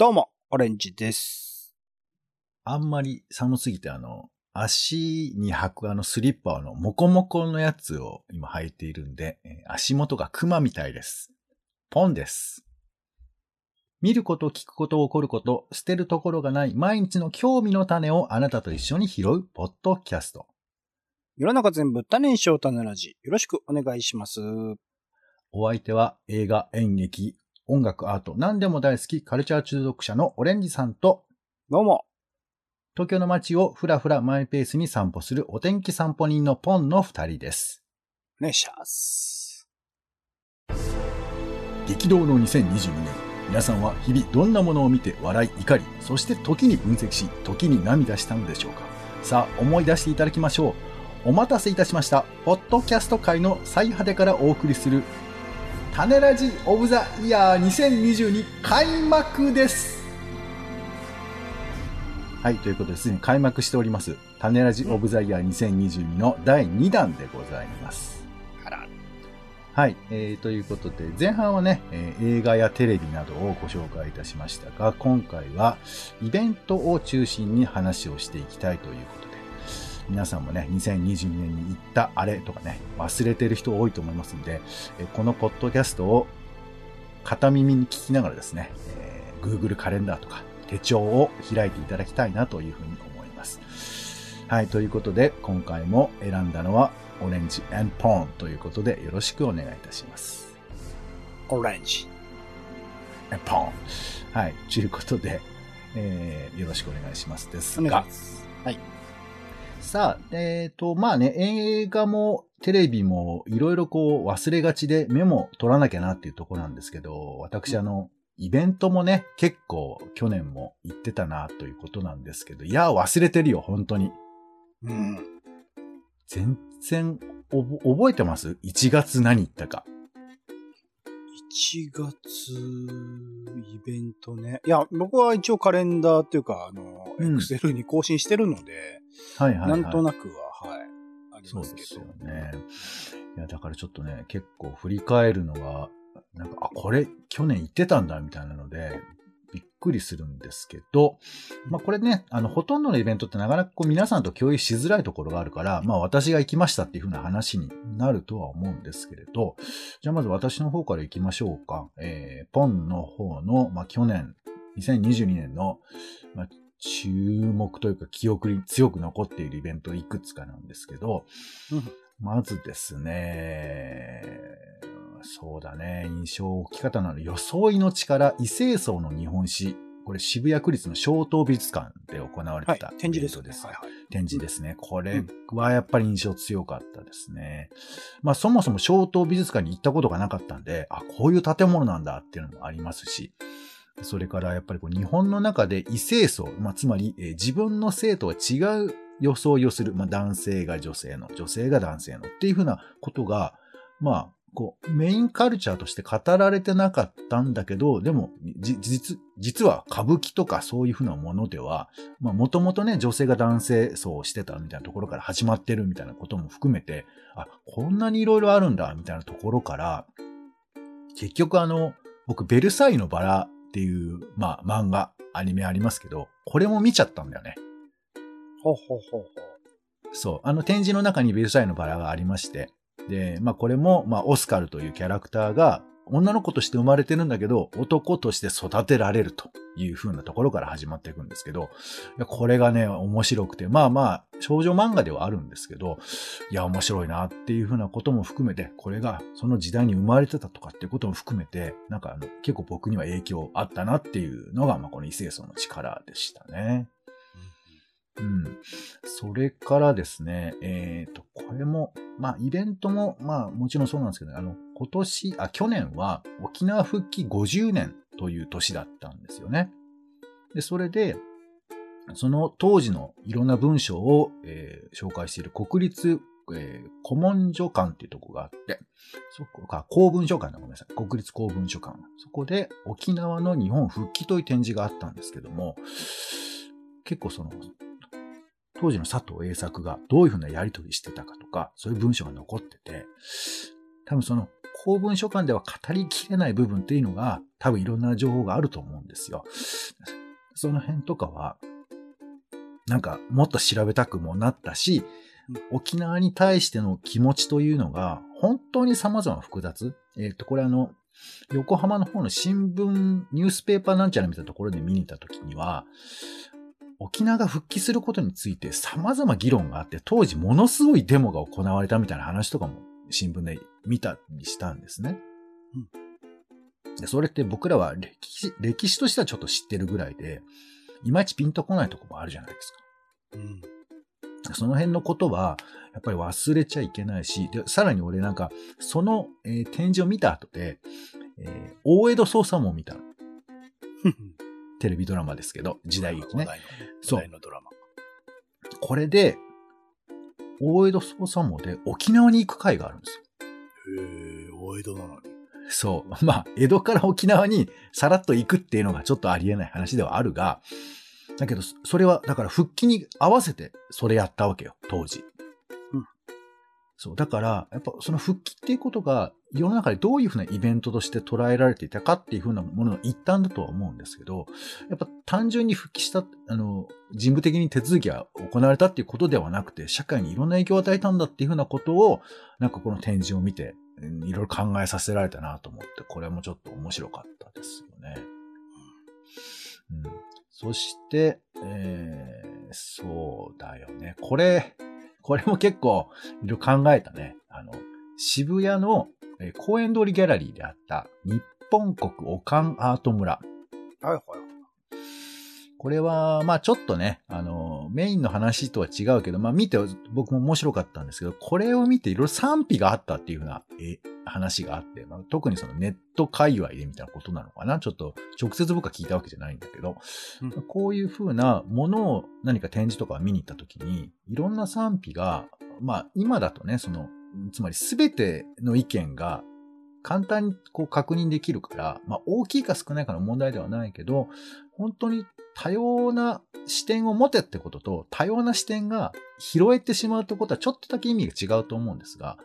どうも、オレンジです。あんまり寒すぎてあの、足に履くあのスリッパのモコモコのやつを今履いているんで、えー足元がクマみたいです。ポンです。見ること、聞くこと、起こること、捨てるところがない毎日の興味の種をあなたと一緒に拾うポッドキャスト。世の中全部種にしよう種ラジ。よろしくお願いします。お相手は映画、演劇、音楽、アート、何でも大好きカルチャー中毒者のオレンジさんと、どうも。東京の街をふらふらマイペースに散歩するお天気散歩人のポンの二人です。お願いします。激動の2022年皆さんは日々どんなものを見て笑い怒りそして時に分析し時に涙したのでしょうかさあ思い出していただきましょうお待たせいたしましたポッドキャスト界の最果てからお送りする種ラジオブザイヤー2022開幕です。はいということですでに開幕しております種ラジオブザイヤー2022の第2弾でございます、はい、えー、ということで、前半はね、えー映画やテレビなどをご紹介いたしましたが、今回はイベントを中心に話をしていきたいということ、皆さんもね、2022年に行ったあれとかね、忘れてる人多いと思いますので、えーこのポッドキャストを片耳に聞きながらですね、えー Google カレンダーとか手帳を開いていただきたいなというふうに思います。はい、ということで、今回も選んだのは、オレンジポーンということで、よろしくお願いいたします。オレンジ。ポーンはい、ということで、えーよろしくお願いしますですがお願いし、ます。はい。さあ、えっ、と、まあね、映画もテレビもいろいろこう忘れがちでメモ取らなきゃなっていうところなんですけど、私あの、イベントもね、結構去年も行ってたなということなんですけど、いや、忘れてるよ、本当に。うん。全然覚えてます ?1 月何行ったか。1月、イベントね。いや、僕は一応カレンダーっていうか、あの、エうんクセルに更新してるので、はいはい、はい。なんとなくは、はい、ありそうますけど。ですよね。いや、だからちょっとね、結構振り返るのが、なんか、あ、これ去年行ってたんだ、みたいなので、びっくりするんですけど、まあこれね、あの、ほとんどのイベントってなかなかこう皆さんと共有しづらいところがあるから、まあ私が行きましたっていう風な話になるとは思うんですけれど、じゃあまず私の方から行きましょうか。えー、ポンの方の、まあ去年、2022年の、まあ注目というか記憶に強く残っているイベントいくつかなんですけど、うんまずですね、そうだね、印象大きかったのは、装いの力、異性層の日本史。これ渋谷区立の小東美術館で行われはいてた、展示ですです。はいはい。展示ですね。これはやっぱり印象強かったですね。まあそもそも小東美術館に行ったことがなかったんで、あ、こういう建物なんだっていうのもありますし、それからやっぱりこう日本の中で異性層、まあつまり、えー自分の性とは違う装いをする、まあ男性が女性の、女性が男性のっていうふうなことが、まあ、こう、メインカルチャーとして語られてなかったんだけど、でも、じ実、実は歌舞伎とかそういうふうなものでは、まあ、もともとね、女性が男性層をしてたみたいなところから始まってるみたいなことも含めて、あ、こんなにいろいろあるんだ、みたいなところから、結局あの、僕、ベルサイユのバラっていう、まあ、漫画、アニメありますけど、これも見ちゃったんだよね。ほうほうほうほう。そう。あの展示の中にベルサイユのバラがありまして、で、まあこれも、まあオスカルというキャラクターが女の子として生まれてるんだけど、男として育てられるという風なところから始まっていくんですけど、これがね、面白くて、まあまあ、少女漫画ではあるんですけど、いや、面白いなっていう風なことも含めて、これがその時代に生まれてたとかっていうことも含めて、なんかあの、結構僕には影響あったなっていうのが、まあこの異性層の力でしたね。うん。それからですね、えっ、と、これも、まあ、イベントも、まあ、もちろんそうなんですけど、あの、今年、あ、去年は沖縄復帰50年という年だったんですよね。で、それで、その当時のいろんな文章を、えー紹介している国立、えー古文書館っていうとこがあって、そこか、公文書館だ、ごめんなさい。国立公文書館。そこで沖縄の日本復帰という展示があったんですけども、結構その、当時の佐藤栄作がどういうふうなやり取りしてたかとか、そういう文章が残ってて、多分その公文書館では語りきれない部分っていうのが多分いろんな情報があると思うんですよ。その辺とかは、なんかもっと調べたくもなったし、沖縄に対しての気持ちというのが本当に様々複雑。えっ、と、これあの、横浜の方の新聞、ニュースペーパーなんちゃらみたいなところで見に行った時には、沖縄が復帰することについて様々議論があって、当時ものすごいデモが行われたみたいな話とかも新聞で見たりしたんですね。うん、でそれって僕らは歴史、歴史としてはちょっと知ってるぐらいで、いまいちピンとこないとこもあるじゃないですか。うんその辺のことは、やっぱり忘れちゃいけないし、で、さらに俺なんか、その、えー、展示を見た後で、えー、大江戸捜査網を見たの。テレビドラマですけど、時代劇ね。そう。のドラマ。これで、大江戸捜査網で沖縄に行く会があるんですよ。へえ、大江戸なのに。そう。まあ、江戸から沖縄にさらっと行くっていうのがちょっとありえない話ではあるが、だけど、それは、だから復帰に合わせてそれやったわけよ、当時。そう。だから、やっぱその復帰っていうことが世の中でどういうふうなイベントとして捉えられていたかっていうふうなものの一端だとは思うんですけど、やっぱ単純に復帰した、あの、人部的に手続きが行われたっていうことではなくて、社会にいろんな影響を与えたんだっていうふうなことを、なんかこの展示を見て、いろいろ考えさせられたなと思って、これもちょっと面白かったですよね。うん、そして、えー、そうだよね。これ、これも結構いろいろ考えたね。あの、渋谷の公園通りギャラリーであった日本国オカンアート村。はいはい。これは、まあちょっとね、あの、メインの話とは違うけど、まあ見て僕も面白かったんですけど、これを見ていろいろ賛否があったっていうふうなえ話があって、まあ、特にそのネット界隈でみたいなことなのかな。ちょっと直接僕は聞いたわけじゃないんだけど、うん、こういうふうなものを何か展示とか見に行った時に、いろんな賛否が、まあ今だとね、その、つまり全ての意見が簡単にこう確認できるから、まあ大きいか少ないかの問題ではないけど、本当に多様な視点を持てってことと、多様な視点が拾えてしまうってことはちょっとだけ意味が違うと思うんですが、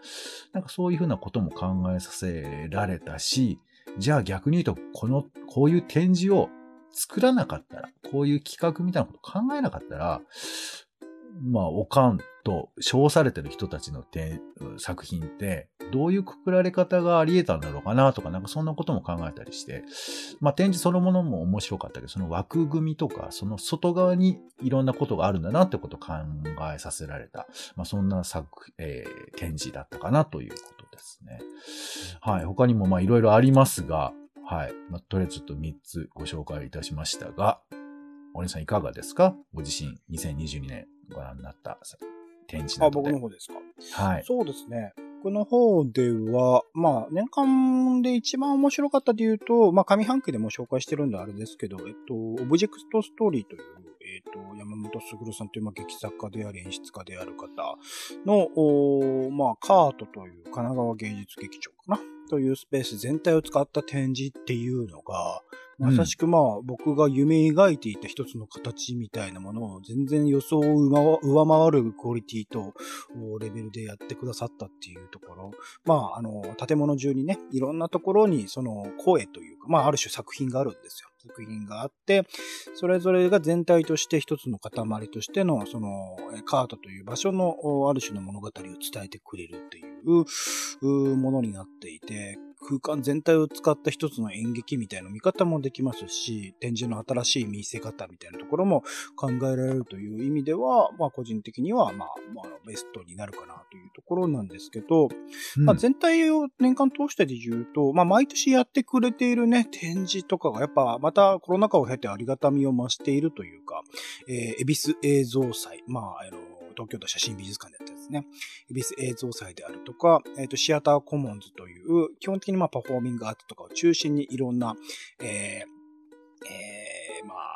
なんかそういうふうなことも考えさせられたし、じゃあ逆に言うと、この、こういう展示を作らなかったら、こういう企画みたいなこと考えなかったら、まあ、おかんと称されてる人たちの作品って、どういうくくられ方があり得たんだろうかなとか、なんかそんなことも考えたりして、まあ展示そのものも面白かったけど、その枠組みとか、その外側にいろんなことがあるんだなってことを考えさせられた、まあそんな作、えー、展示だったかなということですね。はい。他にもまあいろいろありますが、はい。まあ、とりあえずちょっと3つご紹介いたしましたが、お姉さんいかがですか？ご自身2022年ご覧になった展示などで。あ、僕の方ですか？はい。そうですね。僕の方では、まあ、年間で一番面白かったというと、まあ、上半期でも紹介してるんであれですけど、えっと、オブジェクトストーリーという、えっと、山本卓さんという、まあ、劇作家であり演出家である方の、おまあ、カートという神奈川芸術劇場かなというスペース全体を使った展示っていうのが、まさしくまあ、僕が夢描いていた一つの形みたいなものを全然予想を上回るクオリティとレベルでやってくださったっていうところ。まあ、あの、建物中にね、いろんなところにその声というか、まあ、ある種作品があるんですよ。作品があって、それぞれが全体として一つの塊としての、その、カートという場所のある種の物語を伝えてくれるっていうものになっていて、空間全体を使った一つの演劇みたいな見方もできますし、展示の新しい見せ方みたいなところも考えられるという意味では、まあ個人的には、まあ、まあ、ベストになるかなというところなんですけど、うん、まあ全体を年間通してで言うと、まあ毎年やってくれているね、展示とかがやっぱまたコロナ禍を経てありがたみを増しているというか、えー、恵比寿映像祭、まあ、あの、東京都写真美術館でやったですね、恵比寿映像祭であるとか、えっ、ー、と、シアターコモンズという、基本的にまあパフォーミングアートとかを中心にいろんな、えー、えー、まあ、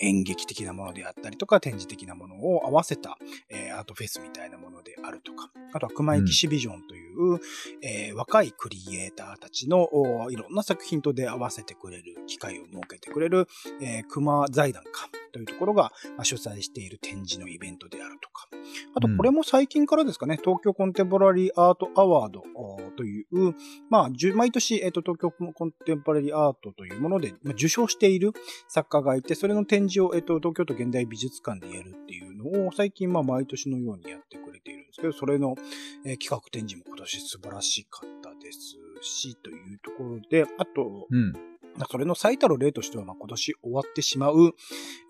演劇的なものであったりとか、展示的なものを合わせた、えー、アートフェスみたいなものであるとか、あとは熊井騎士ビジョンという、うん、えー、若いクリエイターたちのいろんな作品と出会わせてくれる機会を設けてくれる、えー、熊財団かというところが、まあ、主催している展示のイベントであるとか、あとこれも最近からですかね、東京コンテンポラリーアートアワードという、まあ、毎年、えっ、と、東京コンテンポラリーアートというもので、まあ、受賞している作家がいて、それの展示を、えっ、と、東京都現代美術館でやるっていうのを、最近、まあ、毎年のようにやってくれているんですけど、それの、え企画展示も今年素晴らしかったですし、というところで、あと、うんそれの最たる例としては、まあ、今年終わってしまう、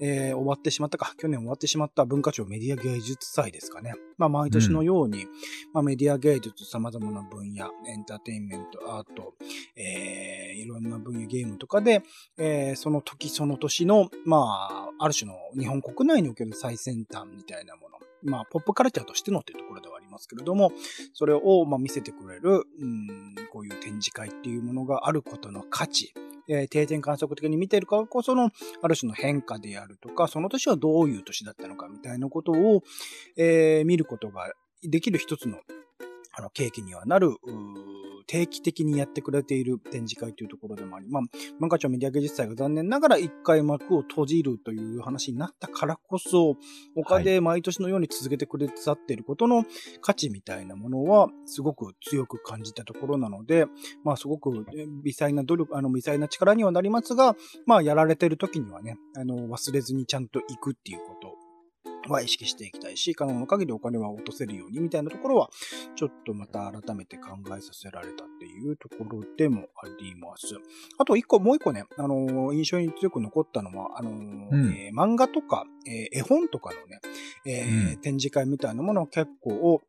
えー、終わってしまったか、去年終わってしまった文化庁メディア芸術祭ですかね。まあ、毎年のように、うん、まあ、メディア芸術様々な分野、エンターテインメント、アート、えー、いろんな分野、ゲームとかで、えー、その時その年の、まあ、ある種の日本国内における最先端みたいなもの、まあ、ポップカルチャーとしてのっていうところではありますけれども、それを、まあ、見せてくれる、うん、こういう展示会っていうものがあることの価値、えー、定点観測的に見ているからこその、ある種の変化であるとか、その年はどういう年だったのかみたいなことを、えー、見ることができる一つの、あの、契機にはなる、定期的にやってくれている展示会というところでもあり、まあ、文化庁メディア芸術祭が残念ながら一回幕を閉じるという話になったからこそ、他で毎年のように続けてくれさっていることの価値みたいなものはすごく強く感じたところなので、まあすごく微細な努力、あの微細な力にはなりますが、まあやられてる時にはね、あの忘れずにちゃんと行くっていうことは意識していきたいし、可能な限りお金は落とせるようにみたいなところは、ちょっとまた改めて考えさせられたっていうところでもあります。あと一個、もう一個ね、あのー、印象に強く残ったのは、あのーうん、えー、漫画とか、え絵本とかのね、えうん、展示会みたいなものを結構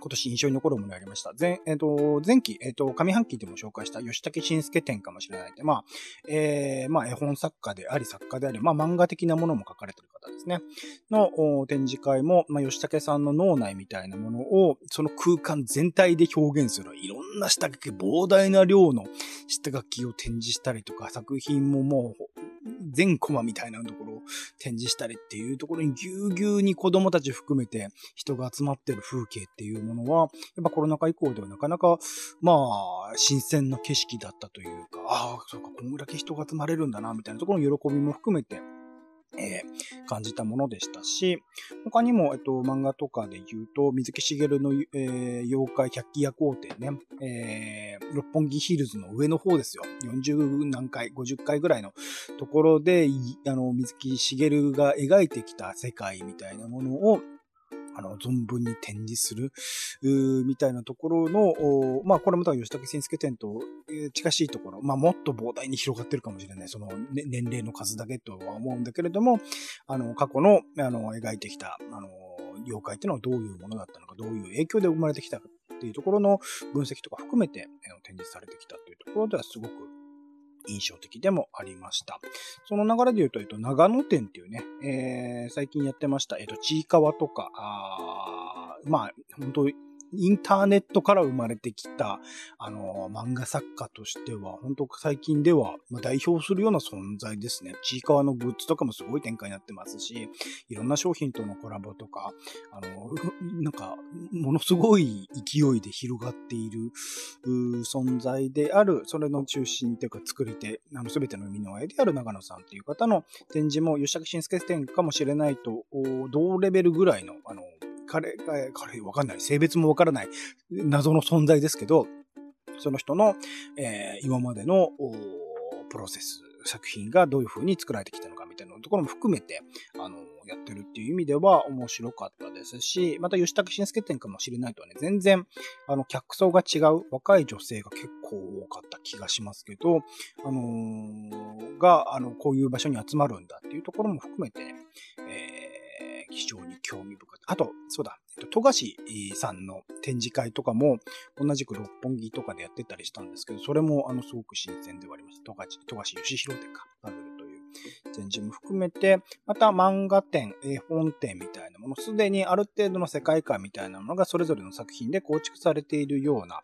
今年印象に残るものがありました。前、えっ、ー、と、前期、えっ、ー、と、上半期でも紹介した吉武慎介展かもしれないで、まあ、えー、まあ、絵本作家であり、作家であり、まあ、漫画的なものも書かれてる方ですね。の展示会も、まあ、吉武さんの脳内みたいなものを、その空間全体で表現する、いろんな下書き、膨大な量の下書きを展示したりとか、作品ももう、全コマみたいなところを展示したりっていうところにぎゅうぎゅうに子供たち含めて人が集まってる風景っていうものは、やっぱコロナ禍以降ではなかなか、まあ、新鮮な景色だったというか、ああ、そうか、こんだけ人が集まれるんだな、みたいなところの喜びも含めて、えー、感じたものでしたし、他にも、えっと、漫画とかで言うと、水木しげるの、えー、妖怪百鬼夜行展ね、えー、六本木ヒルズの上の方ですよ。40何回、50回ぐらいのところで、あの、水木しげるが描いてきた世界みたいなものを、あの、存分に展示する、みたいなところの、まあ、これも多分吉武慎介展と近しいところ、まあ、もっと膨大に広がってるかもしれない。その、ね、年齢の数だけとは思うんだけれども、あの、過去の、あの、描いてきた、あの、妖怪っていうのはどういうものだったのか、どういう影響で生まれてきたかっていうところの分析とか含めて展示されてきたというところではすごく印象的でもありました。その流れで言うと、えっと、長野店っていうね、えー、最近やってました、えっと、ちいかわとか、あまあ、本当インターネットから生まれてきた、あの、漫画作家としては、本当最近では、ま、代表するような存在ですね。ちいかわのグッズとかもすごい展開になってますし、いろんな商品とのコラボとか、あの、なんか、ものすごい勢いで広がっている、存在である、それの中心というか作り手、あの、すべての生みの親である長野さんという方の展示も、吉武慎介展かもしれないと、同レベルぐらいの、あの、彼が、彼わかんない、性別もわからない。謎の存在ですけど、その人の、えー、今までのプロセス、作品がどういう風に作られてきたのかみたいなところも含めて、あの、やってるっていう意味では面白かったですし、また吉武慎介展かもしれないとはね、全然、あの、客層が違う若い女性が結構多かった気がしますけど、あのー、が、あの、こういう場所に集まるんだっていうところも含めて、えー非常に興味深い。あと、そうだ、富樫さんの展示会とかも、同じく六本木とかでやってたりしたんですけど、それも、あの、すごく新鮮ではあります。富樫、富樫義弘展か、展示も含めて、また漫画展、絵本展みたいなもの、すでにある程度の世界観みたいなものがそれぞれの作品で構築されているような、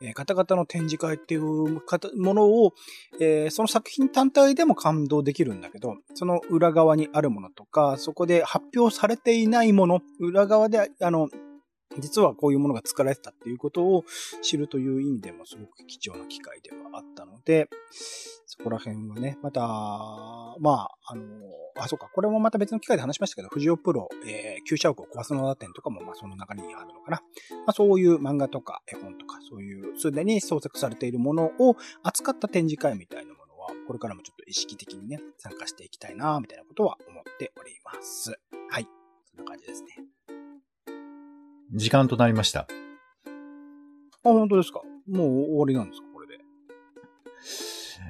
えー、方々の展示会っていうものを、えー、その作品単体でも感動できるんだけど、その裏側にあるものとか、そこで発表されていないもの、裏側で、あの、実はこういうものが作られてたっていうことを知るという意味でもすごく貴重な機会ではあったので、そこら辺はね、また、まあ、あの、あ、そうか、これもまた別の機会で話しましたけど、藤尾プロ、えー、旧社屋を壊すのだ展とかも、まあ、その中にあるのかな。まあ、そういう漫画とか絵本とか、そういうすでに創作されているものを扱った展示会みたいなものは、これからもちょっと意識的にね、参加していきたいな、みたいなことは思っております。はい。そんな感じですね。時間となりました。あ、本当ですか？もう終わりなんですか？これで。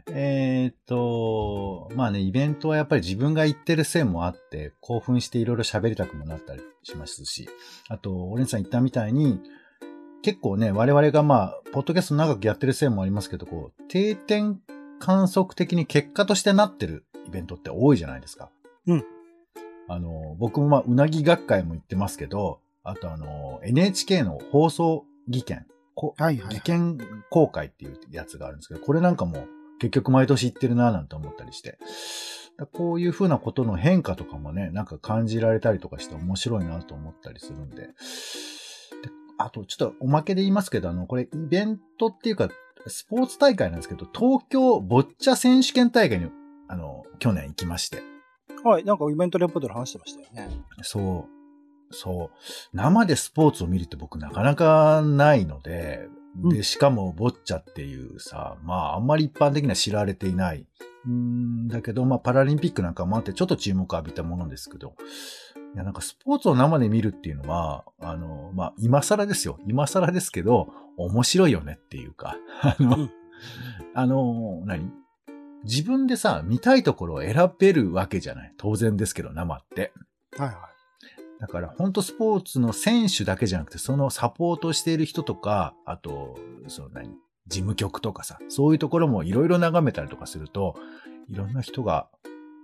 えー、っと、まあね、イベントはやっぱり自分が行ってる線もあって、興奮していろいろ喋りたくもなったりしますし、あと、オレンさん言ったみたいに、結構ね、我々がまあ、ポッドキャスト長くやってる線もありますけど、こう、定点観測的に結果としてなってるイベントって多いじゃないですか。うん。あの、僕もまあ、うなぎ学会も行ってますけど、あとあの、NHK の放送技研、はいはい、はい、技研公開っていうやつがあるんですけど、これなんかも結局毎年行ってるなぁなんて思ったりして。こういうふうなことの変化とかもね、なんか感じられたりとかして面白いなと思ったりするんで。であと、ちょっとおまけで言いますけど、あの、これイベントっていうか、スポーツ大会なんですけど、東京ボッチャ選手権大会に、あの、去年行きまして。はい、なんかイベントレポートで話してましたよね。そう。そう。生でスポーツを見るって僕なかなかないので、で、しかもボッチャっていうさ、まああんまり一般的には知られていない。んだけど、まあパラリンピックなんかもあってちょっと注目を浴びたものですけど、いやなんかスポーツを生で見るっていうのは、あの、まあ今更ですよ。今更ですけど、面白いよねっていうか、あの、うん、あの、何？自分でさ、見たいところを選べるわけじゃない。当然ですけど、生って。はいはい。だから本当スポーツの選手だけじゃなくて、そのサポートしている人とか、あと、その何、事務局とかさ、そういうところもいろいろ眺めたりとかすると、いろんな人が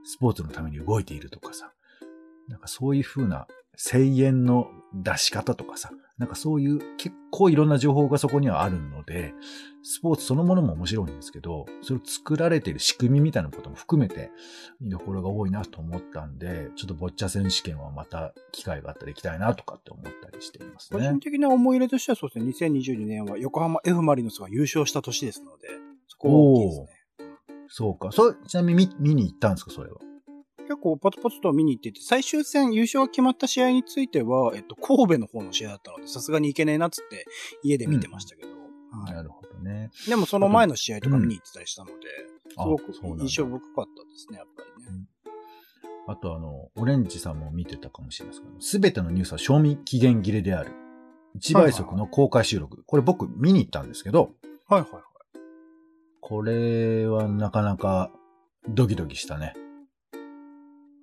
スポーツのために動いているとかさ、なんかそういうふうな声援の出し方とかさ、なんかそういう結構いろんな情報がそこにはあるので、スポーツそのものも面白いんですけど、それを作られている仕組みみたいなことも含めて見どころが多いなと思ったんで、ちょっとボッチャ選手権はまた機会があったら行きたいなとかって思ったりしていますね。個人的な思い入れとしてはそうですね、2022年は横浜 F マリノスが優勝した年ですので、そこは大きいですね。そうか。それ、ちなみに見見に行ったんですか、それは？結構ポツポツと見に行ってて、最終戦優勝が決まった試合については、えっと、神戸の方の試合だったので、さすがに行けねえなっつって家で見てましたけど。うんはい、なるほどね。でもその前の試合とか見に行ってたりしたので、すごく印象深かったですね、やっぱりね。あとあの、オレンジさんも見てたかもしれないですけど、すべてのニュースは賞味期限切れである。一倍速の公開収録。これ僕見に行ったんですけど、はいはいはい。これはなかなかドキドキしたね。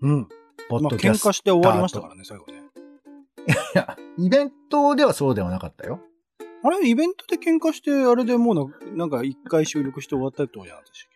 うん。ポッドキャスト。まあ、喧嘩して終わりましたからね、最後ね。いや、イベントではそうではなかったよ。あれイベントで喧嘩して、あれでもうな、なんか一回収録して終わったってことじゃなかったっけ？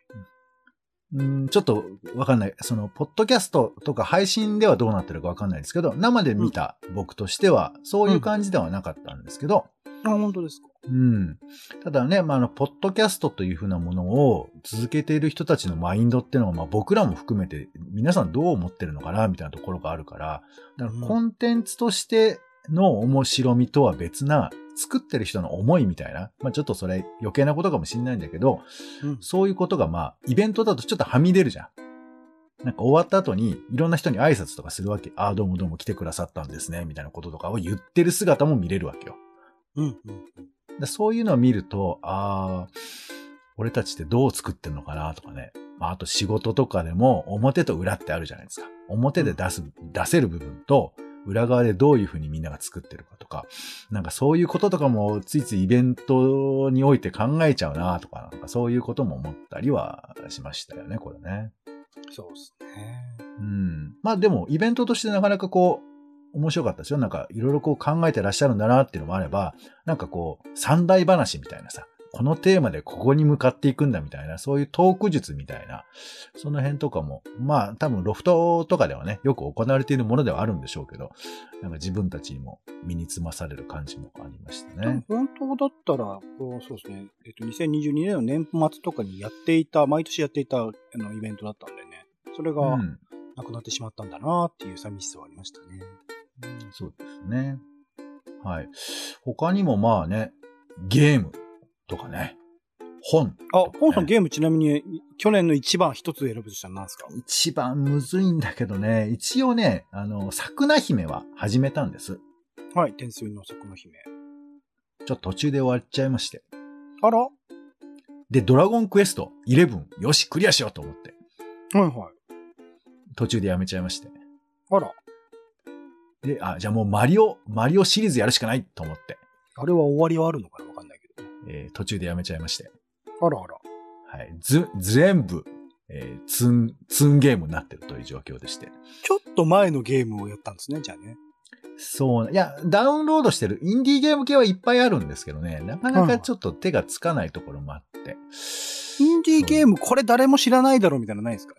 うん、ちょっとわかんない。その、ポッドキャストとか配信ではどうなってるかわかんないですけど、生で見た僕としては、そういう感じではなかったんですけど。うん、あ、本当ですか。うん。ただね、まあ、あの、ポッドキャストというふうなものを続けている人たちのマインドっていうのは、まあ、僕らも含めて、皆さんどう思ってるのかな、みたいなところがあるから、だからコンテンツとしての面白みとは別な、作ってる人の思いみたいな、まあ、ちょっとそれ余計なことかもしれないんだけど、うん、そういうことがまあ、イベントだとちょっとはみ出るじゃん。なんか終わった後にいろんな人に挨拶とかするわけ。ああ、どうもどうも来てくださったんですね、みたいなこととかを言ってる姿も見れるわけよ。うん、うん、そういうのを見ると、ああ、俺たちってどう作ってんのかなとかね。まあ、あと仕事とかでも表と裏ってあるじゃないですか。表で出す、出せる部分と、裏側でどういうふうにみんなが作ってるかとか、なんかそういうこととかもついついイベントにおいて考えちゃうなとか、なんかそういうことも思ったりはしましたよね、これね。そうですね。うん。まあでも、イベントとしてなかなかこう、面白かったですよ。なんか、いろいろこう考えてらっしゃるんだなっていうのもあれば、なんかこう、三大話みたいなさ、このテーマでここに向かっていくんだみたいな、そういうトーク術みたいな、その辺とかも、まあ多分ロフトとかではね、よく行われているものではあるんでしょうけど、なんか自分たちにも身につまされる感じもありましたね。本当だったら、こうそうですね、えっと、2022年の年末とかにやっていた、毎年やっていたあのイベントだったんでね、それがうんなくなってしまったんだなっていう寂しさはありましたね。そうですね。はい。他にもまあね、ゲームとかね、本。あ、ポンさんゲームちなみに去年の一番一つ選ぶとしたら何ですか？一番むずいんだけどね、一応ね、あの、桜姫は始めたんです。はい、天水の底の姫。ちょっと途中で終わっちゃいまして。あら？はで、ドラゴンクエスト11、よし、クリアしようと思って、いはい。途中でやめちゃいまして。あら、で、あ、じゃあもうマリオ、マリオシリーズやるしかないと思って、あれは終わりはあるのかなわかんないけど。えー途中でやめちゃいまして。あらあら。はい。ず、全部、えーツン、ツンゲームになってるという状況でして。ちょっと前のゲームをやったんですね、じゃあね。そう、いや、ダウンロードしてるインディーゲーム系はいっぱいあるんですけどね、なかなかちょっと手がつかないところもあって。インディーゲーム、これ誰も知らないだろうみたいなのないですか？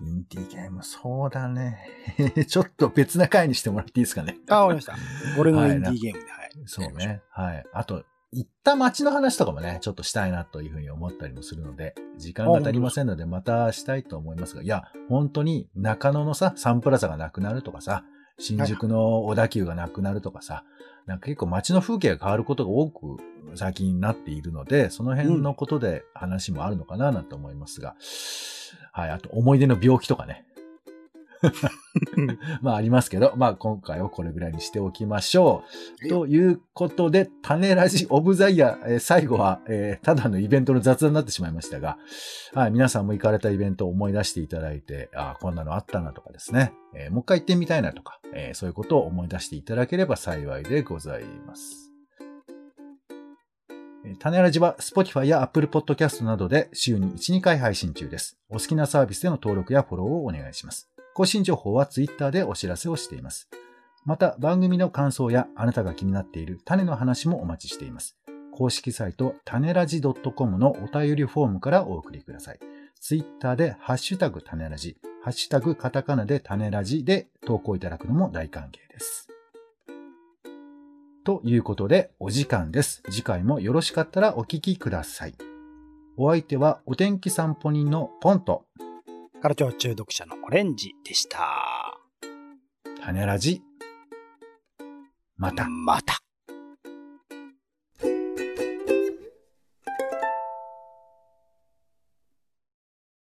インディーゲーム、そうだね。ちょっと別な回にしてもらっていいですかね。あ、わかりました。俺のインディーゲームで、はい。そうね。はい。あと、行った街の話とかもね、ちょっとしたいなというふうに思ったりもするので、時間が足りませんので、またしたいと思いますが、いや、本当に中野のさ、サンプラザがなくなるとかさ、新宿の小田急がなくなるとかさ、なんか結構街の風景が変わることが多く最近なっているので、その辺のことで話もあるのかななんて思いますが、はい、あと思い出の病気とかね。まあありますけど、まあ今回はこれぐらいにしておきましょう。はいということで、種ラジオブザイヤー、えー最後は、えーただのイベントの雑談になってしまいましたが、はい、皆さんも行かれたイベントを思い出していただいて、あーこんなのあったなとかですね、えーもう一回行ってみたいなとか、えーそういうことを思い出していただければ幸いでございます。えー種ラジは Spotify や Apple Podcast などで週に1、2回配信中です。お好きなサービスでの登録やフォローをお願いします。更新情報は Twitter でお知らせをしています。また番組の感想やあなたが気になっている種の話もお待ちしています。公式サイト種ラジ .com のお便りフォームからお送りください。Twitter でハッシュタグ種ラジ、ハッシュタグカタカナで種ラジで投稿いただくのも大歓迎です。ということでお時間です。次回もよろしかったらお聞きください。お相手はお天気散歩人のポンとカラチョ中毒者のオレンジでした。種ラジ。また。また。